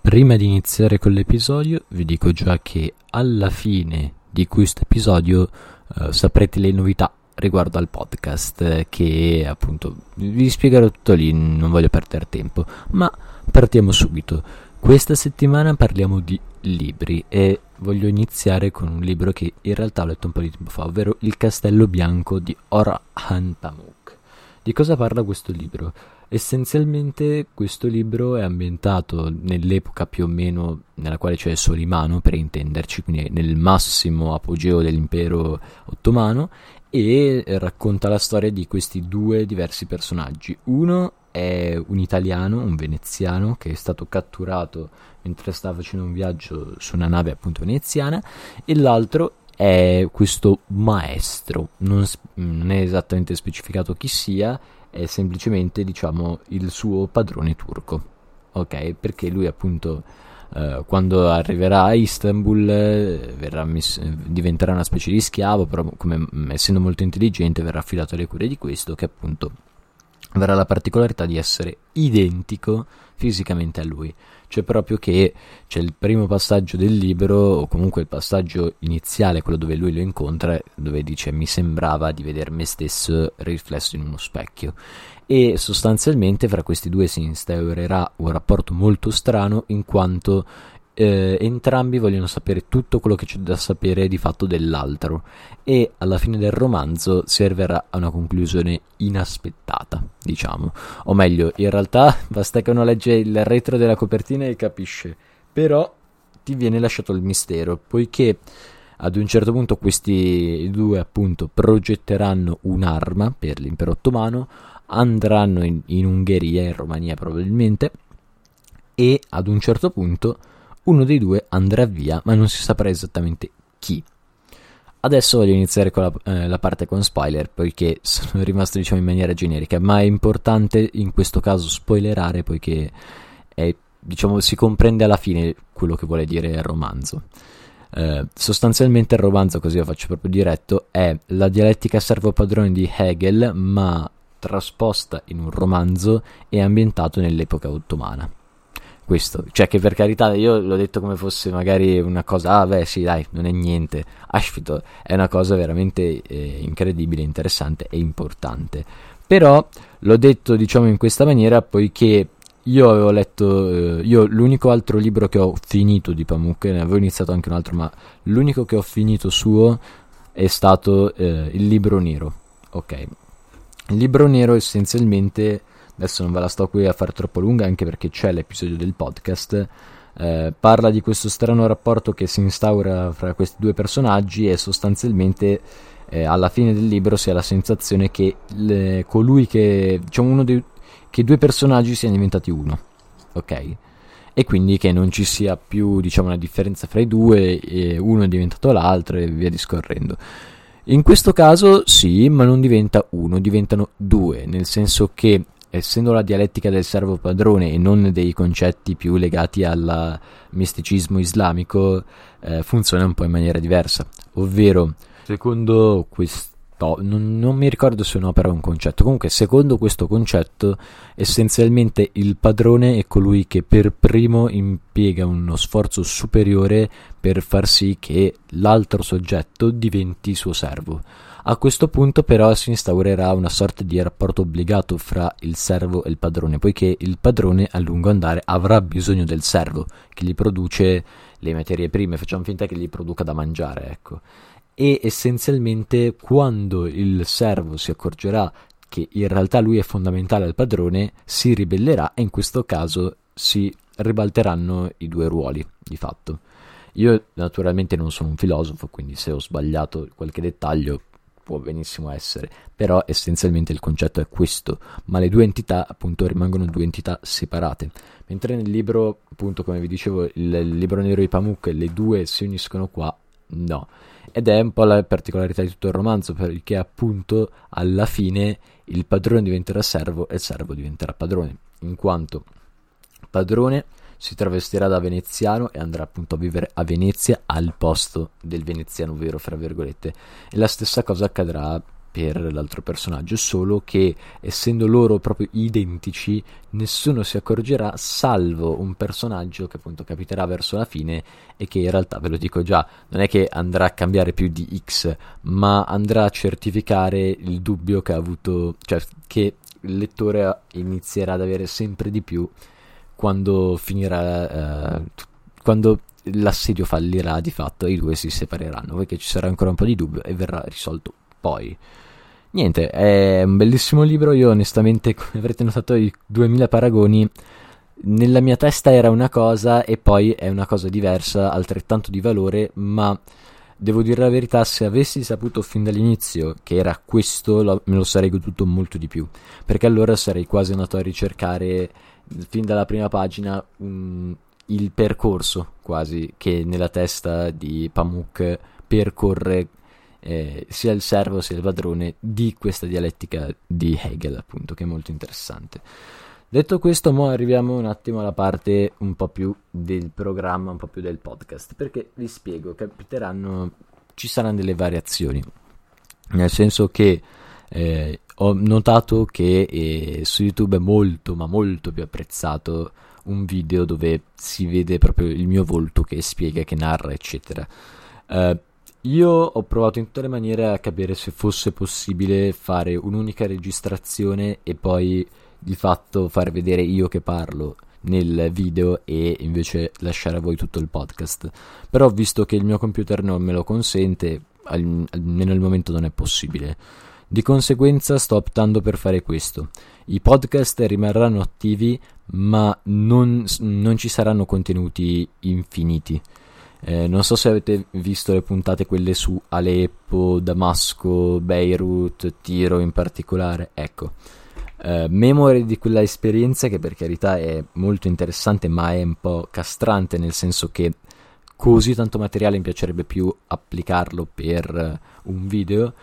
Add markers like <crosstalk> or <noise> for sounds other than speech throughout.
Prima di iniziare con l'episodio vi dico già che alla fine di questo episodio eh, saprete le novità riguardo al podcast eh, che appunto vi spiegherò tutto lì, non voglio perdere tempo, ma partiamo subito. Questa settimana parliamo di libri e voglio iniziare con un libro che in realtà ho letto un po' di tempo fa, ovvero Il Castello Bianco di Orhan Pamuk. Di cosa parla questo libro? Essenzialmente questo libro è ambientato nell'epoca più o meno nella quale c'è Solimano, per intenderci, quindi nel massimo apogeo dell'impero ottomano, e racconta la storia di questi due diversi personaggi. Uno è un italiano, un veneziano, che è stato catturato mentre stava facendo un viaggio su una nave appunto veneziana, e l'altro è questo maestro, non, non è esattamente specificato chi sia, è semplicemente diciamo il suo padrone turco. Ok? Perché lui appunto eh, quando arriverà a Istanbul eh, messo, diventerà una specie di schiavo però come essendo molto intelligente verrà affidato alle cure di questo che appunto avrà la particolarità di essere identico fisicamente a lui cioè proprio che c'è il primo passaggio del libro, o comunque il passaggio iniziale, quello dove lui lo incontra, dove dice mi sembrava di vedere me stesso riflesso in uno specchio. E sostanzialmente fra questi due si instaurerà un rapporto molto strano in quanto eh, entrambi vogliono sapere tutto quello che c'è da sapere di fatto dell'altro e alla fine del romanzo si arriverà a una conclusione inaspettata, diciamo. O meglio, in realtà <laughs> basta che uno legge il retro della copertina e capisce, però ti viene lasciato il mistero, poiché ad un certo punto questi due appunto progetteranno un'arma per l'impero ottomano, andranno in, in Ungheria, in Romania probabilmente, e ad un certo punto uno dei due andrà via, ma non si saprà esattamente chi. Adesso voglio iniziare con la, eh, la, parte con spoiler, poiché sono <laughs> rimasto diciamo in maniera generica, ma è importante in questo caso spoilerare poiché è, diciamo, si comprende alla fine quello che vuole dire il romanzo. Eh, sostanzialmente il romanzo, così lo faccio proprio diretto, è la dialettica servo-padrone di Hegel, ma trasposta in un romanzo e ambientato nell'epoca ottomana questo, cioè che per carità io l'ho detto come fosse magari una cosa, ah beh sì dai, non è niente, Ashfito è una cosa veramente eh, incredibile, interessante e importante, però l'ho detto diciamo in questa maniera poiché io avevo letto, eh, io l'unico altro libro che ho finito di Pamuk, ne avevo iniziato anche un altro, ma l'unico che ho finito suo è stato eh, il libro nero, ok, il libro nero essenzialmente adesso non ve la sto qui a fare troppo lunga anche perché c'è l'episodio del podcast, eh, parla di questo strano rapporto che si instaura fra questi due personaggi e sostanzialmente eh, alla fine del libro si ha la sensazione che le, colui che, diciamo uno dei, che due personaggi siano diventati uno, ok? E quindi che non ci sia più, diciamo, una differenza fra i due, uno è diventato l'altro e via discorrendo. In questo caso sì, ma non diventa uno, diventano due, nel senso che essendo la dialettica del servo padrone e non dei concetti più legati al misticismo islamico, eh, funziona un po' in maniera diversa. Ovvero, secondo questo, non, non, mi ricordo se un'opera o un concetto, comunque, secondo questo concetto, essenzialmente il padrone è colui che per primo impiega uno sforzo superiore per far sì che l'altro soggetto diventi suo servo a questo punto però si instaurerà una sorta di rapporto obbligato fra il servo e il padrone, poiché il padrone a lungo andare avrà bisogno del servo che gli produce le materie prime, facciamo finta che gli produca da mangiare, ecco. E essenzialmente quando il servo si accorgerà che in realtà lui è fondamentale al padrone, si ribellerà e in questo caso si ribalteranno i due ruoli, di fatto. Io naturalmente non sono un filosofo, quindi se ho sbagliato qualche dettaglio può benissimo essere, però essenzialmente il concetto è questo, ma le due entità appunto rimangono due entità separate. Mentre nel libro, appunto come vi dicevo, il, libro nero di Pamuk, le due si uniscono qua, no. Ed è un po' la particolarità di tutto il romanzo, perché appunto alla fine il padrone diventerà servo e il servo diventerà padrone, in quanto padrone si travestirà da veneziano e andrà appunto a vivere a Venezia al posto del veneziano vero, fra virgolette. E la stessa cosa accadrà per l'altro personaggio, solo che essendo loro proprio identici, nessuno si accorgerà, salvo un personaggio che appunto capiterà verso la fine e che in realtà, ve lo dico già, non è che andrà a cambiare più di X, ma andrà a certificare il dubbio che ha avuto, cioè che il lettore inizierà ad avere sempre di più quando finirà, eh, quando l'assedio fallirà di fatto i due si separeranno, perché ci sarà ancora un po' di dubbio e verrà risolto poi. Niente, è un bellissimo libro, io onestamente, <laughs> come avrete notato, i 2000 paragoni nella mia testa era una cosa e poi è una cosa diversa, altrettanto di valore, ma devo dire la verità, se avessi saputo fin dall'inizio che era questo, lo, me lo sarei goduto molto di più, perché allora sarei quasi andato a ricercare fin dalla prima pagina um, il percorso quasi che nella testa di Pamuk percorre eh, sia il servo sia il padrone di questa dialettica di Hegel appunto che è molto interessante. Detto questo mo arriviamo un attimo alla parte un po' più del programma un po' più del podcast perché vi spiego capiteranno ci saranno delle variazioni. Nel senso che eh, ho notato che eh, su YouTube è molto ma molto più apprezzato un video dove si vede proprio il mio volto che spiega, che narra, eccetera. Eh, io ho provato in tutte le maniere a capire se fosse possibile fare un'unica registrazione e poi di fatto far vedere io che parlo nel video e invece lasciare a voi tutto il podcast. Però visto che il mio computer non me lo consente, almeno al momento non è possibile. Di conseguenza sto optando per fare questo. I podcast rimarranno attivi, ma non, non ci saranno contenuti infiniti. Eh, non so se avete visto le puntate quelle su Aleppo, Damasco, Beirut, Tiro in particolare. Ecco, eh, memoria di quella esperienza che per carità è molto interessante, ma è un po' castrante nel senso che così tanto materiale mi piacerebbe più applicarlo per un video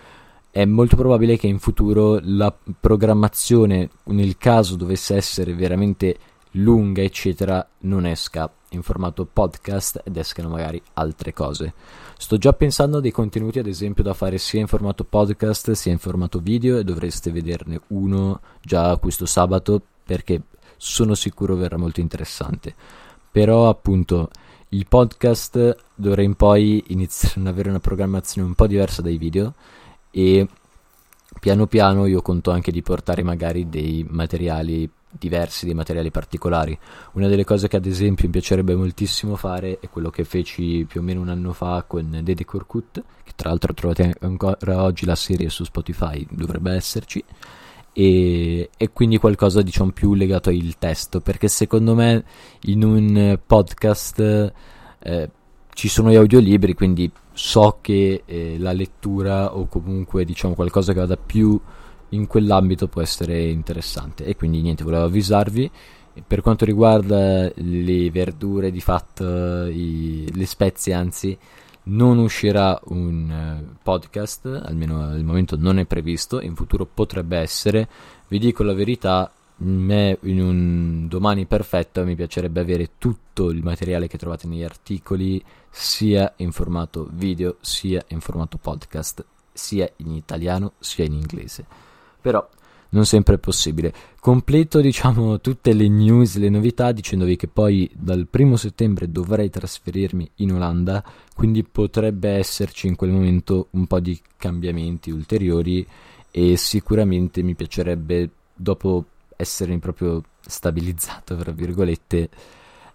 è molto probabile che in futuro la programmazione, nel caso dovesse essere veramente lunga, eccetera, non esca in formato podcast ed escano magari altre cose. Sto già pensando a dei contenuti, ad esempio, da fare sia in formato podcast sia in formato video e dovreste vederne uno già questo sabato perché sono sicuro verrà molto interessante. Però, appunto, i podcast d'ora in poi iniziano ad avere una programmazione un po' diversa dai video e piano piano io conto anche di portare magari dei materiali diversi, dei materiali particolari. Una delle cose che ad esempio mi piacerebbe moltissimo fare è quello che feci più o meno un anno fa con Dede Korkut, che tra l'altro trovate ancora oggi la serie su Spotify, dovrebbe esserci. E, e, quindi qualcosa diciamo più legato al testo perché secondo me in un podcast eh, ci sono gli audiolibri quindi so che eh, la lettura o comunque diciamo qualcosa che vada più in quell'ambito può essere interessante. E quindi niente volevo avvisarvi. Per quanto riguarda le verdure di fatto i, le spezie anzi non uscirà un uh, podcast almeno al momento non è previsto in futuro potrebbe essere. Vi dico la verità me in un domani perfetto mi piacerebbe avere tutto il materiale che trovate negli articoli sia in formato video sia in formato podcast sia in italiano sia in inglese. Però non sempre è possibile. Completo diciamo tutte le news le novità dicendovi che poi dal primo settembre dovrei trasferirmi in Olanda quindi potrebbe esserci in quel momento un po' di cambiamenti ulteriori e sicuramente mi piacerebbe dopo essere proprio stabilizzato, tra virgolette,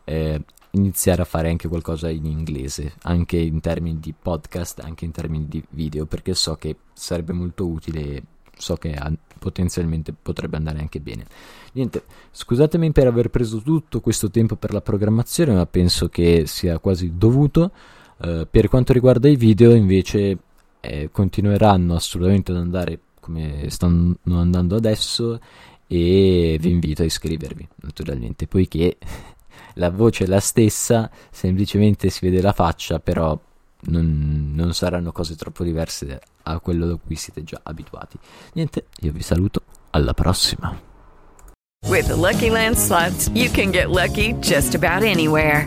eh, iniziare a fare anche qualcosa in inglese, anche in termini di podcast, anche in termini di video, perché so che sarebbe molto utile e so che potenzialmente potrebbe andare anche bene. Niente, scusatemi per aver preso tutto questo tempo per la programmazione, ma penso che sia quasi dovuto. Uh, per quanto riguarda i video, invece, eh, continueranno assolutamente ad andare come stanno andando adesso e vi invito a iscrivervi naturalmente poiché <laughs> la voce è la stessa semplicemente si vede la faccia però non, non saranno cose troppo diverse a quello da cui siete già abituati niente io vi saluto alla prossima With the Lucky Land slots, you can get lucky just about anywhere.